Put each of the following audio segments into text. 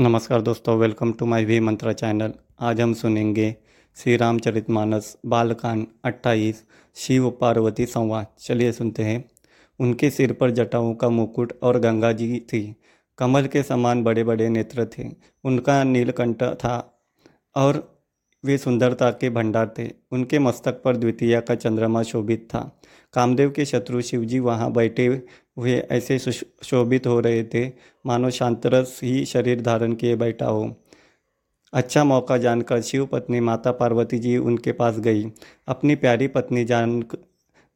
नमस्कार दोस्तों welcome to my V Mantra channel आज हम सुनेंगे श्री रामचरित मानस बालकांड 28 शिव पार्वती संवाद। चलिए सुनते हैं। उनके सिर पर जटाओं का मुकुट और गंगा जी थी। कमल के समान बड़े बड़े नेत्र थे। उनका नीलकंठ था और वे सुंदरता के भंडार थे। उनके मस्तक पर द्वितीय का चंद्रमा शोभित था। कामदेव के शत्रु शिवजी वहाँ बैठे हुए ऐसे शोभित हो रहे थे। मानो शांतरस ही शरीर धारण किए बैठा हो। अच्छा मौका जानकर शिव पत्नी माता पार्वती जी उनके पास गई। अपनी प्यारी पत्नी जान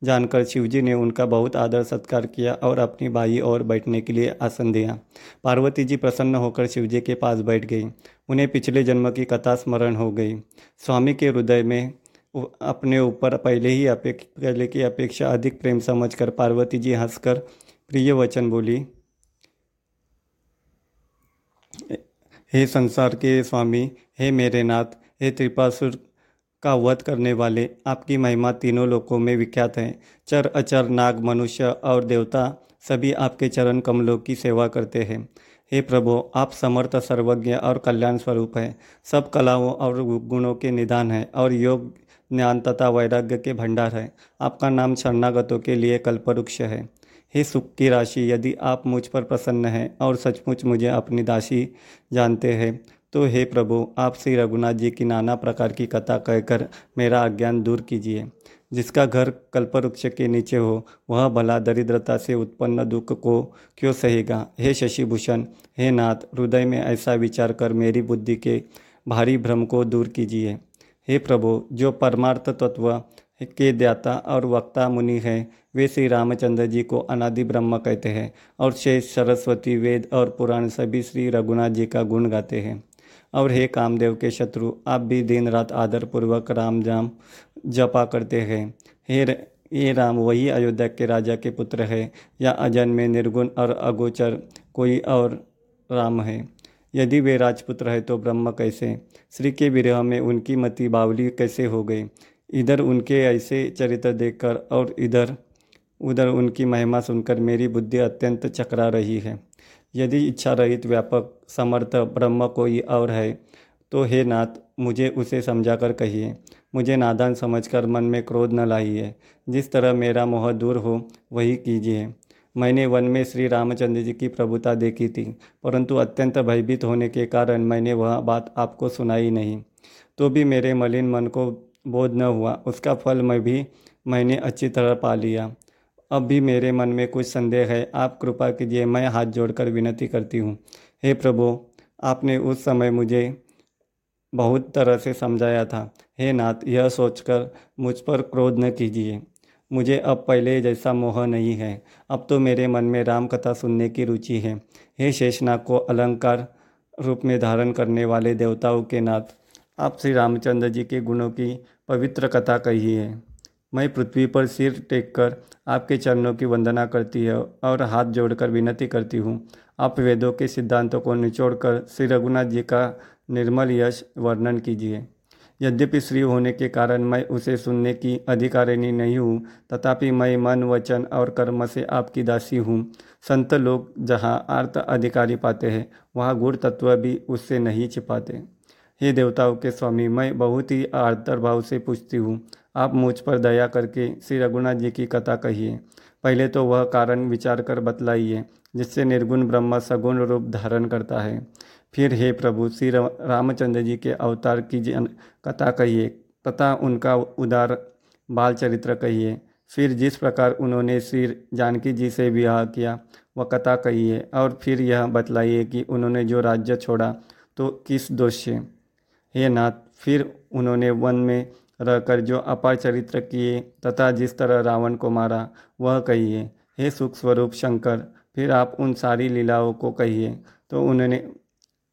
जानकर शिवजी ने उनका बहुत आदर सत्कार किया और अपनी बाई और बैठने के लिए आसन दिया। पार्वती जी प्रसन्न होकर शिवजी के पास बैठ गई। उन्हें पिछले जन्म की कथा स्मरण हो गई। स्वामी के हृदय में अपने ऊपर पहले ही पहले की अपेक्षा अधिक प्रेम समझकर पार्वती जी हंसकर प्रिय वचन बोली, हे संसार के स्वामी, हे मेरे नाथ, हे त्रिपासुर का वध करने वाले आपकी महिमा तीनों लोकों में विख्यात हैं। चर, अचर, नाग, मनुष्य और देवता सभी आपके चरण कमलों की सेवा करते हैं। हे प्रभु, आप समर्थ, सर्वज्ञ और कल्याण स्वरूप हैं। सब कलाओं और गुणों के निदान हैं और योग, ज्ञान तथा वैराग्य के भंडार है। आपका नाम शरणागतों के लिए कल्पवृक्ष है। हे सुख की राशि, यदि आप मुझ पर प्रसन्न हैं और सचमुच मुझे अपनी दासी जानते हैं तो हे प्रभु, आप श्री रघुनाथ जी की नाना प्रकार की कथा कहकर मेरा अज्ञान दूर कीजिए। जिसका घर कल्पवृक्ष के नीचे हो, वह भला दरिद्रता से उत्पन्न दुख को क्यों सहेगा? हे शशिभूषण, हे नाथ, हृदय में ऐसा विचार कर मेरी बुद्धि के भारी भ्रम को दूर कीजिए। हे प्रभु, जो परमार्थ तत्व के ज्ञाता और वक्ता मुनि हैं, वे श्री रामचंद्र जी को अनादि ब्रह्म कहते हैं और शेष सरस्वती वेद और पुराण सभी श्री रघुनाथ जी का गुण गाते हैं। और हे कामदेव के शत्रु, आप भी दिन रात आदरपूर्वक राम जाम जपा करते हैं। हे ये राम, वही अयोध्या के राजा के पुत्र है, या अजन में निर्गुण और अगोचर कोई और राम है। यदि वे राजपुत्र है तो ब्रह्म कैसे? श्री के विरह में उनकी मति बावली कैसे हो गई? इधर उनके ऐसे चरित्र देखकर और इधर, उधर उनकी महिमा सुनकर मेरी बुद्धि अत्यंत चकरा रही है। यदि इच्छा रहित व्यापक समर्थ ब्रह्म कोई और है तो हे नाथ, मुझे उसे समझा कर कहिए। मुझे नादान समझकर मन में क्रोध न लाइए। जिस तरह मेरा मोह दूर हो, वही कीजिए। मैंने वन में श्री रामचंद्र जी की प्रभुता देखी थी, परंतु अत्यंत भयभीत होने के कारण मैंने वह बात आपको सुनाई नहीं। तो भी मेरे मलिन मन को बोध न हुआ। उसका फल मैं भी, मैंने अच्छी तरह पा लिया। अब भी मेरे मन में कुछ संदेह है। आप कृपा कीजिए, मैं हाथ जोड़कर विनती करती हूँ। हे प्रभु, आपने उस समय मुझे बहुत तरह से समझाया था। हे नाथ, यह सोचकर मुझ पर क्रोध न कीजिए। मुझे अब पहले जैसा मोह नहीं है। अब तो मेरे मन में राम कथा सुनने की रुचि है। हे शेषनाग को अलंकार रूप में धारण करने वाले देवताओं के नाथ, आप श्री रामचंद्र जी के गुणों की पवित्र कथा कही है मैं पृथ्वी पर सिर टेक कर आपके चरणों की वंदना करती है और हाथ जोड़कर विनती करती हूँ। आप वेदों के सिद्धांतों को निचोड़कर श्री रघुनाथ जी का निर्मल यश वर्णन कीजिए। यद्यपि श्री होने के कारण मैं उसे सुनने की अधिकारिणी नहीं हूँ, तथापि मैं मन, वचन और कर्म से आपकी दासी हूँ। संत लोग जहाँ आर्त अधिकारी पाते हैं, वहाँ गुड़ तत्व भी उससे नहीं छिपाते। हे देवताओं के स्वामी, मैं बहुत ही आर्तर भाव से पूछती हूँ आप मुझ पर दया करके श्री रघुनाथ जी की कथा कहिए। पहले तो वह कारण विचार कर बतलाइए, जिससे निर्गुण ब्रह्म सगुण रूप धारण करता है। फिर हे प्रभु, श्री रामचंद्र जी के अवतार की जन, कथा कहिए, तथा उनका उदार बाल चरित्र कहिए। फिर जिस प्रकार उन्होंने श्री जानकी जी से विवाह किया, वह कथा कहिए, और फिर यह बतलाइए कि उन्होंने जो राज्य छोड़ा तो किस दोष। से हे नाथ, फिर उन्होंने वन में रहकर जो अपार चरित्र किए तथा जिस तरह रावण को मारा, वह कहिए, हे सुख स्वरूप शंकर, फिर आप उन सारी लीलाओं को कहिए। तो उन्होंने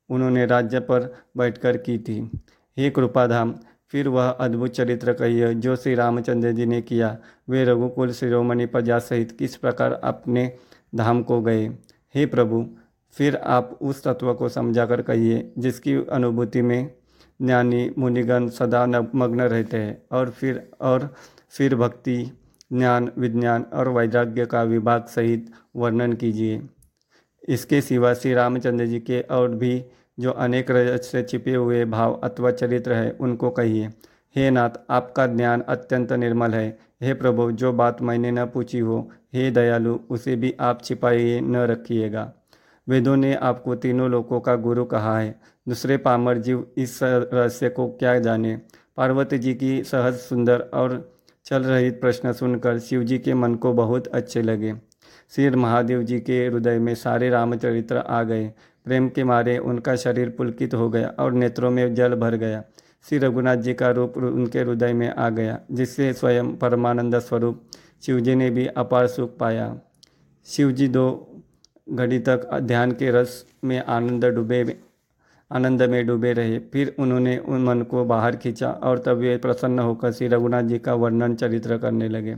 उन्होंने राज्य पर बैठकर की थी। हे कृपाधाम, फिर वह अद्भुत चरित्र कहिए, जो श्री रामचंद्र जी ने किया। वे रघुकुल शिरोमणि प्रजा सहित किस प्रकार अपने धाम को गए? हे प्रभु, फिर आप उस तत्व को समझाकर कहिए, जिसकी अनुभूति में ज्ञानी मुनिगण सदा मग्न रहते हैं। और फिर और फिर भक्ति, ज्ञान, विज्ञान और वैराग्य का विभाग सहित वर्णन कीजिए। इसके सिवा श्री रामचंद्र जी के और भी जो अनेक रजत से छिपे हुए भाव अथवा चरित्र है, उनको कहिए। हे नाथ, आपका ज्ञान अत्यंत निर्मल है। हे प्रभु, जो बात मैंने न पूछी हो, हे दयालु, उसे भी आप छिपाइए न रखिएगा। वेदों ने आपको तीनों लोकों का गुरु कहा है। दूसरे पामर जीव इस रहस्य को क्या जाने? पार्वती जी की सहज, सुंदर और चल रही प्रश्न सुनकर शिव जी के मन को बहुत अच्छे लगे। श्री महादेव जी के हृदय में सारे रामचरित्र आ गए। प्रेम के मारे उनका शरीर पुलकित हो गया और नेत्रों में जल भर गया। श्री रघुनाथ जी का रूप उनके हृदय में आ गया, जिससे स्वयं परमानंद स्वरूप शिवजी ने भी अपार सुख पाया। शिवजी दो घड़ी तक ध्यान के रस में आनंद डूबे, आनंद में डूबे रहे। फिर उन्होंने उन मन को बाहर खींचा और तब वे प्रसन्न होकर श्री रघुनाथ जी का वर्णन चरित्र करने लगे,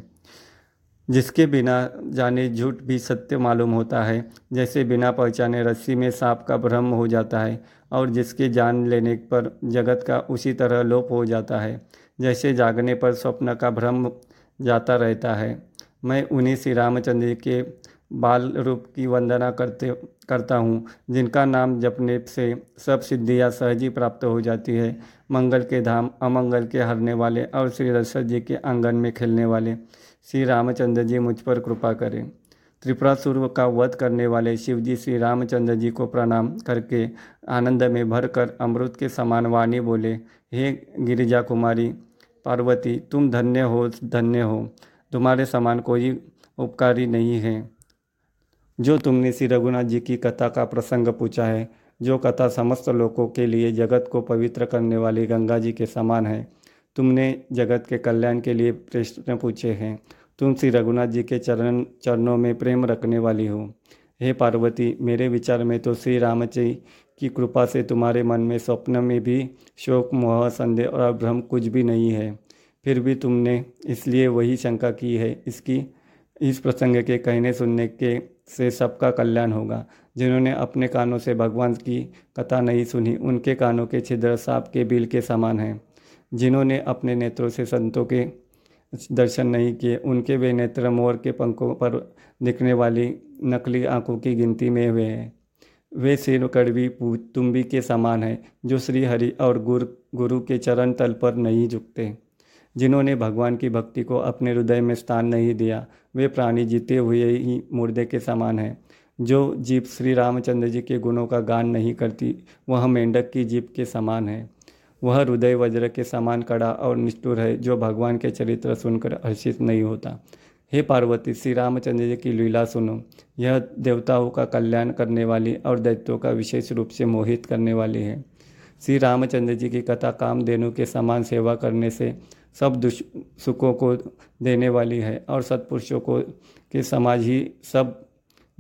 जिसके बिना जाने झूठ भी सत्य मालूम होता है। जैसे बिना पहचाने रस्सी में सांप का भ्रम हो जाता है और जिसके जान लेने पर जगत का उसी तरह लोप हो जाता है, जैसे जागने पर स्वप्न का भ्रम जाता रहता है। मैं उन्हीं श्री रामचंद्र के बाल रूप की वंदना करते, करता हूँ, जिनका नाम जपने से सब सिद्धियाँ सहज प्राप्त हो जाती है। मंगल के धाम, अमंगल के हरने वाले और श्री दशरथ जी के आँगन में खेलने वाले, श्री रामचंद्र जी मुझ पर कृपा करें। त्रिपुरासुर का वध करने वाले शिव जी श्री रामचंद्र जी को प्रणाम करके आनंद में भरकर अमृत के समान वाणी बोले, हे गिरिजा कुमारी, पार्वती, तुम धन्य हो धन्य हो। तुम्हारे समान कोई उपकारी नहीं है। जो तुमने श्री रघुनाथ जी की कथा का प्रसंग पूछा है, जो कथा समस्त लोगों के लिए जगत को पवित्र करने वाली गंगा जी के समान है, तुमने जगत के कल्याण के लिए प्रश्न पूछे हैं। तुम श्री रघुनाथ जी के चरण, चरणों में प्रेम रखने वाली हो। हे पार्वती, मेरे विचार में तो श्री राम जी की कृपा से तुम्हारे मन में स्वप्न में भी शोक, मोह, संदेह और भ्रम कुछ भी नहीं है। फिर भी तुमने इसलिए वही शंका की है, इसकी, इस प्रसंग के कहने सुनने के से सबका कल्याण होगा। जिन्होंने अपने कानों से भगवान की कथा नहीं सुनी, उनके कानों के छिद्र सांप के बिल के समान हैं। जिन्होंने अपने नेत्रों से संतों के दर्शन नहीं किए, उनके वे नेत्र मोर के पंखों पर दिखने वाली नकली आँखों की गिनती में हुए हैं। वे सिर कड़वी तुम्बी के समान हैं, जो श्री हरि और गुरु गुरु के चरण तल पर नहीं झुकते। जिन्होंने भगवान की भक्ति को अपने हृदय में स्थान नहीं दिया वे प्राणी जीते हुए ही मुर्दे के समान हैं। जो जीप श्री रामचंद्र जी के गुणों का गान नहीं करती, वह मेंढक की जीप के समान है। वह हृदय वज्र के समान कड़ा और निष्ठुर है, जो भगवान के चरित्र सुनकर हर्षित नहीं होता। हे पार्वती, श्री रामचंद्र जी की लीला सुनो। यह देवताओं का कल्याण करने वाली और दैत्यों का विशेष रूप से मोहित करने वाली है। श्री रामचंद्र जी की कथा कामधेनु के समान सेवा करने से सब दुष सुखों को देने वाली है और सत्पुरुषों को, के समाज ही सब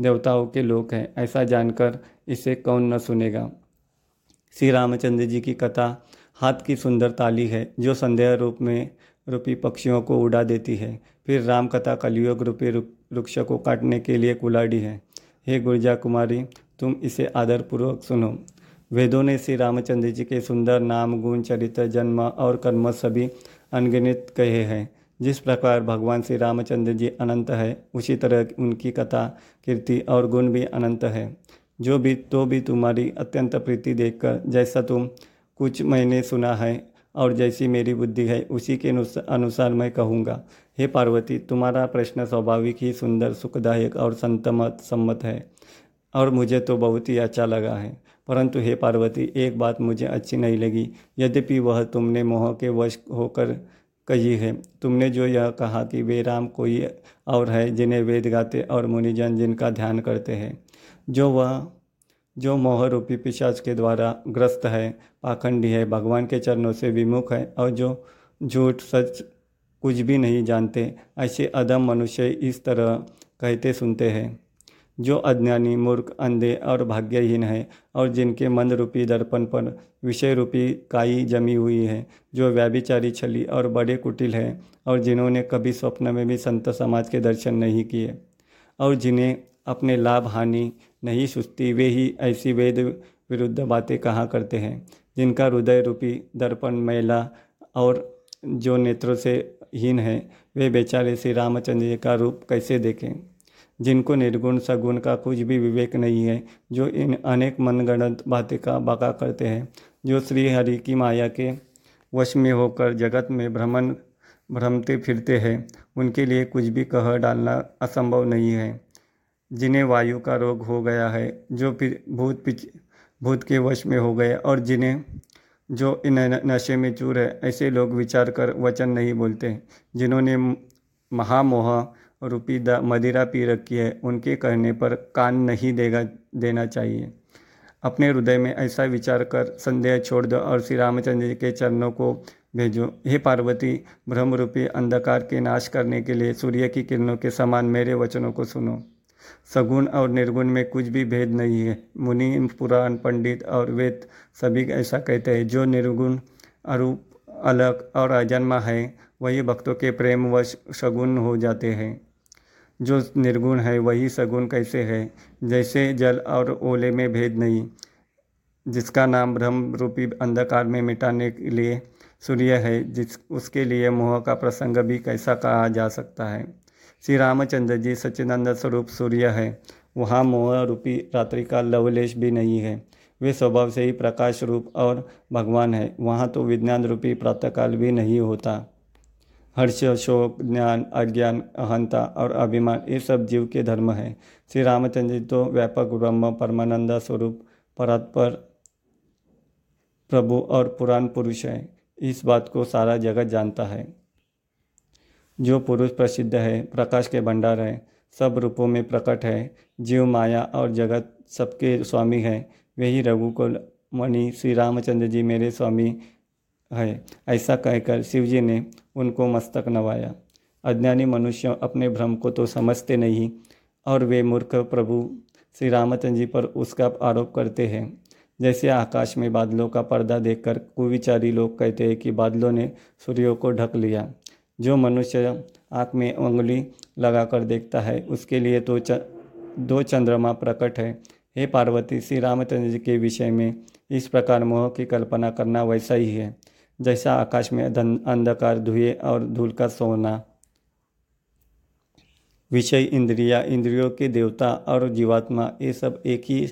देवताओं के लोग हैं, ऐसा जानकर इसे कौन न सुनेगा। श्री रामचंद्र जी की कथा हाथ की सुंदर ताली है, जो संदेह रूप में रूपी पक्षियों को उड़ा देती है। फिर राम कथा कलियुग रूपी वृक्ष को काटने के लिए कुलाड़ी है। हे गुर्जा कुमारी तुम इसे आदरपूर्वक सुनो। वेदों ने श्री रामचंद्र जी के सुंदर नाम, गुण, चरित्र, जन्म और कर्म सभी अनगिनित कहे हैं। जिस प्रकार भगवान श्री रामचंद्र जी अनंत है, उसी तरह उनकी कथा, कीर्ति और गुण भी अनंत है। जो भी तो भी तुम्हारी अत्यंत प्रीति देखकर जैसा तुम कुछ मैंने सुना है और जैसी मेरी बुद्धि है, उसी के अनुसार मैं कहूँगा। हे पार्वती, तुम्हारा प्रश्न स्वाभाविक ही सुंदर, सुखदायक और संतमत सम्मत है और मुझे तो बहुत ही अच्छा लगा है। परंतु हे पार्वती, एक बात मुझे अच्छी नहीं लगी। यद्यपि वह तुमने मोह के वश होकर कही है, तुमने जो यह कहा कि वे राम कोई और है जिन्हें वेद गाते और मुनिजन जिनका ध्यान करते हैं, जो वह, जो मोह रूपी पिशाच के द्वारा ग्रस्त है, पाखंडी है, भगवान के चरणों से विमुख है और जो झूठ सच कुछ भी नहीं जानते, ऐसे अदम मनुष्य इस तरह कहते सुनते हैं। जो अज्ञानी, मूर्ख, अंधे और भाग्यहीन है और जिनके मन रूपी दर्पण पर विषय रूपी काई जमी हुई है, जो व्याभिचारी, छली और बड़े कुटिल हैं और जिन्होंने कभी स्वप्न में भी संत समाज के दर्शन नहीं किए और जिन्हें अपने लाभ, हानि नहीं सुस्ती, वे ही ऐसी वेद विरुद्ध बातें कहा करते हैं, जिनका हृदय रूपी दर्पण मैला और जो नेत्रों से हीन है, वे बेचारे श्री रामचंद्र जी का रूप कैसे देखें? जिनको निर्गुण सगुण का कुछ भी विवेक नहीं है, जो इन अनेक मनगणत बातें का बाका करते हैं, जो श्री हरि की माया के वश में होकर जगत में भ्रमण, भ्रमते फिरते हैं, उनके लिए कुछ भी कह डालना असंभव नहीं है। जिन्हें वायु का रोग हो गया है, जो फिर भूत पिच, भूत के वश में हो गए, और जिन्हें, जो इन नशे में चूर है, ऐसे लोग विचार कर वचन नहीं बोलते, जिन्होंने महामोह रूपी मदिरा पी रखी है, उनके कहने पर कान नहीं देगा, देना चाहिए। अपने हृदय में ऐसा विचार कर संदेह छोड़ दो और श्री रामचंद्र जी के चरणों को भेजो। हे पार्वती ब्रह्म रूपी अंधकार के नाश करने के लिए सूर्य की किरणों के समान मेरे वचनों को सुनो। सगुण और निर्गुण में कुछ भी भेद नहीं है। मुनि, पुराण, पंडित और वेद सभी ऐसा कहते हैं, जो निर्गुण, अरूप, अलग और अजन्मा है, वही भक्तों के प्रेम वश सगुण हो जाते हैं। जो निर्गुण है, वही सगुण कैसे है? जैसे जल और ओले में भेद नहीं, जिसका नाम ब्रह्म रूपी अंधकार में मिटाने के लिए सूर्य है, जिस, उसके लिए मोह का प्रसंग भी कैसा कहा जा सकता है? श्री रामचंद्र जी सच्चिदानंद स्वरूप सूर्य है। वहाँ मोह रूपी रात्रि का लवलेश भी नहीं है। वे स्वभाव से ही प्रकाश रूप और भगवान है। वहाँ तो विज्ञान रूपी प्रातःकाल भी नहीं होता। हर्ष, शोक, ज्ञान, अज्ञान, अहंता और अभिमान, ये सब जीव के धर्म है। श्री रामचंद्र जी तो व्यापक ब्रह्म, परमानंद स्वरूप, परात्पर, प्रभु और पुराण पुरुष है। इस बात को सारा जगत जानता है। जो पुरुष प्रसिद्ध है, प्रकाश के भंडार है, सब रूपों में प्रकट है। जीव, माया और जगत सबके स्वामी है। वही रघुकुल मणि श्री रामचंद्र जी मेरे स्वामी है। ऐसा कहकर शिवजी ने उनको मस्तक नवाया। अज्ञानी मनुष्य अपने भ्रम को तो समझते नहीं और वे मूर्ख प्रभु श्री रामचंद्र जी पर उसका आरोप करते हैं। जैसे आकाश में बादलों का पर्दा देखकर कुविचारी लोग कहते हैं कि बादलों ने सूर्यों को ढक लिया। जो मनुष्य आँख में उंगली लगाकर देखता है उसके लिए तो च, दो चंद्रमा प्रकट है। हे पार्वती श्री रामचंद्र जी के विषय में इस प्रकार मोह की कल्पना करना वैसा ही है। जैसा आकाश में अंधकार, धुएँ और धूल का सोना। विषय इंद्रिया, इंद्रियों के देवता और जीवात्मा, ये सब एक ही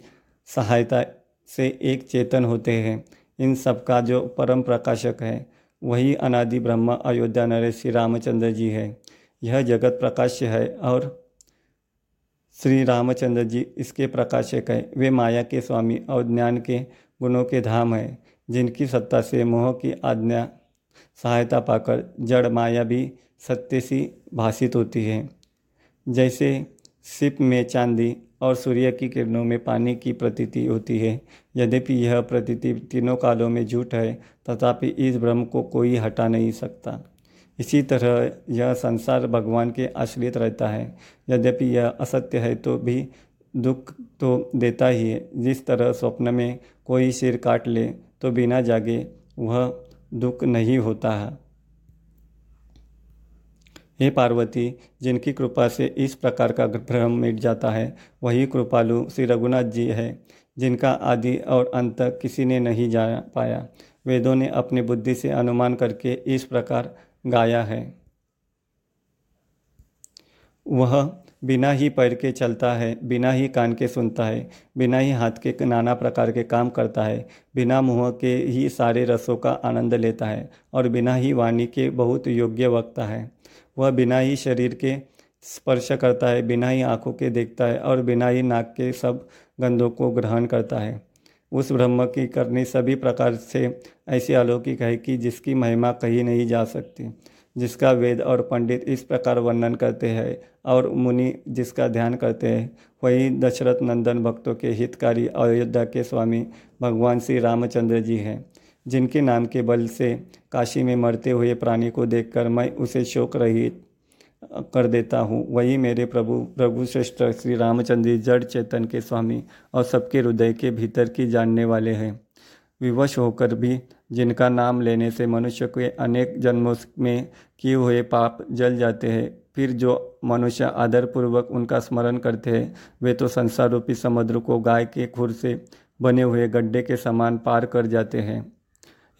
सहायता से एक चेतन होते हैं। इन सब का जो परम प्रकाशक है, वही अनादि ब्रह्म, अयोध्या नरेश श्री रामचंद्र जी है। यह जगत प्रकाश्य है और श्री रामचंद्र जी इसके प्रकाशक है। वे माया के स्वामी और ज्ञान के गुणों के धाम है। जिनकी सत्ता से मोह की आज्ञा, सहायता पाकर जड़ माया भी सत्य सी भाषित होती है। जैसे सिप में चांदी और सूर्य की किरणों में पानी की प्रतीति होती है, यद्यपि यह प्रतीति तीनों कालों में झूठ है, तथापि इस ब्रह्म को कोई हटा नहीं सकता। इसी तरह यह संसार भगवान के आश्रित रहता है। यद्यपि यह असत्य है तो भी दुख तो देता ही है। जिस तरह स्वप्न में कोई सिर काट ले तो बिना जागे वह दुख नहीं होता है। हे पार्वती, जिनकी कृपा से इस प्रकार का भ्रम मिट जाता है, वही कृपालु श्री रघुनाथ जी है, जिनका आदि और अंत किसी ने नहीं जा पाया। वेदों ने अपनी बुद्धि से अनुमान करके इस प्रकार गाया है। वह बिना ही पैर के चलता है, बिना ही कान के सुनता है, बिना ही हाथ के नाना प्रकार के काम करता है, बिना मुँह के ही सारे रसों का आनंद लेता है और बिना ही वाणी के बहुत योग्य वक्ता है। वह बिना ही शरीर के स्पर्श करता है, बिना ही आँखों के देखता है और बिना ही नाक के सब गंधों को ग्रहण करता है। उस ब्रह्म की करनी सभी प्रकार से ऐसी अलौकिक है कि जिसकी महिमा कही नहीं जा सकती। जिसका वेद और पंडित इस प्रकार वर्णन करते हैं और मुनि जिसका ध्यान करते हैं, वही दशरथ नंदन भक्तों के हितकारी अयोध्या के स्वामी भगवान श्री रामचंद्र जी हैं, जिनके नाम के बल से काशी में मरते हुए प्राणी को देखकर मैं उसे शोक रहित कर देता हूँ। वही मेरे प्रभु प्रभु श्रेष्ठ श्री रामचंद्र जड़ चेतन के स्वामी और सबके हृदय के भीतर की जानने वाले हैं। विवश होकर भी, जिनका नाम लेने से मनुष्य के अनेक जन्मों में किए हुए पाप जल जाते हैं। फिर जो मनुष्य आदरपूर्वक उनका स्मरण करते हैं, वे तो संसार रूपी समुद्र को गाय के खुर से बने हुए गड्ढे के समान पार कर जाते हैं।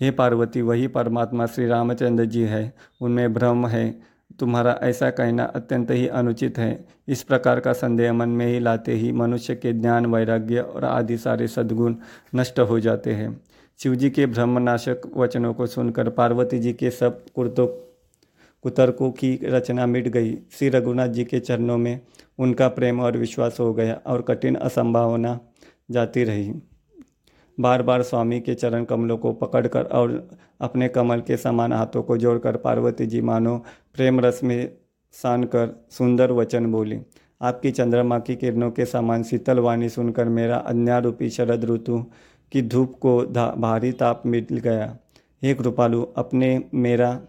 हे पार्वती, वही परमात्मा श्री रामचंद्र जी है। उनमें भ्रम है। तुम्हारा ऐसा कहना अत्यंत ही अनुचित है। इस प्रकार का संदेह मन में ही लाते ही मनुष्य के ज्ञान, वैराग्य और आदि सारे सद्गुण नष्ट हो जाते हैं। शिवजी के ब्रह्मनाशक वचनों को सुनकर पार्वती जी के सब कुर्तों कुतर्कों की रचना मिट गई। श्री रघुनाथ जी के चरणों में उनका प्रेम और विश्वास हो गया और कठिन असंभावना जाती रही। बार बार स्वामी के चरण कमलों को पकड़कर और अपने कमल के समान हाथों को जोड़कर पार्वती जी मानो प्रेम रस में सान कर सुंदर वचन बोली। आपकी चंद्रमा की किरणों के समान शीतल वाणी सुनकर मेरा अन्यारूपी शरद ऋतु की धूप को भारी ताप मिल गया। हे कृपालु, अपने मेरा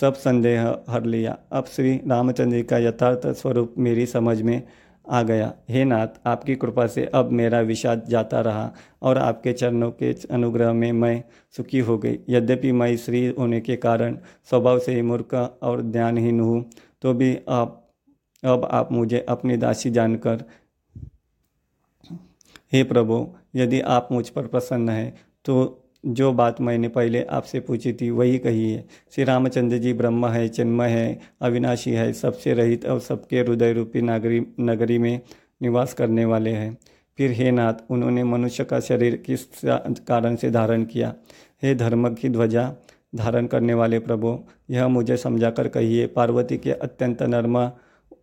सब संदेह हर लिया। अब श्री रामचंद्र का यथार्थ स्वरूप मेरी समझ में आ गया। हे नाथ, आपकी कृपा से अब मेरा विषाद जाता रहा और आपके चरणों के अनुग्रह में मैं सुखी हो गई। यद्यपि मैं श्री होने के कारण स्वभाव से ही मूर्ख और ध्यानहीन हूँ तो भी आप, अब आप मुझे अपनी दासी जानकर, हे प्रभु, यदि आप मुझ पर प्रसन्न हैं तो जो बात मैंने पहले आपसे पूछी थी, वही कही है। श्री रामचंद्र जी ब्रह्म है, चिन्मय है, अविनाशी है, सबसे रहित और सबके हृदय रूपी नागरी, नगरी में निवास करने वाले हैं। फिर हे नाथ, उन्होंने मनुष्य का शरीर किस कारण से धारण किया? हे धर्म की ध्वजा धारण करने वाले प्रभु, यह मुझे समझाकर कहिए, पार्वती के अत्यंत नर्म,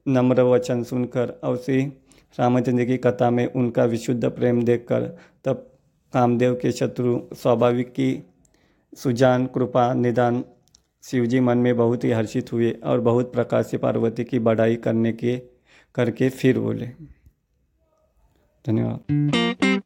नम्र वचन सुनकर और श्री रामचंद्र की कथा में उनका विशुद्ध प्रेम देखकर तब कामदेव के शत्रु, स्वाभाविक की सुजान, कृपा, निदान शिवजी मन में बहुत ही हर्षित हुए और बहुत प्रकार से पार्वती की बढ़ाई करने के, करके फिर बोले। धन्यवाद।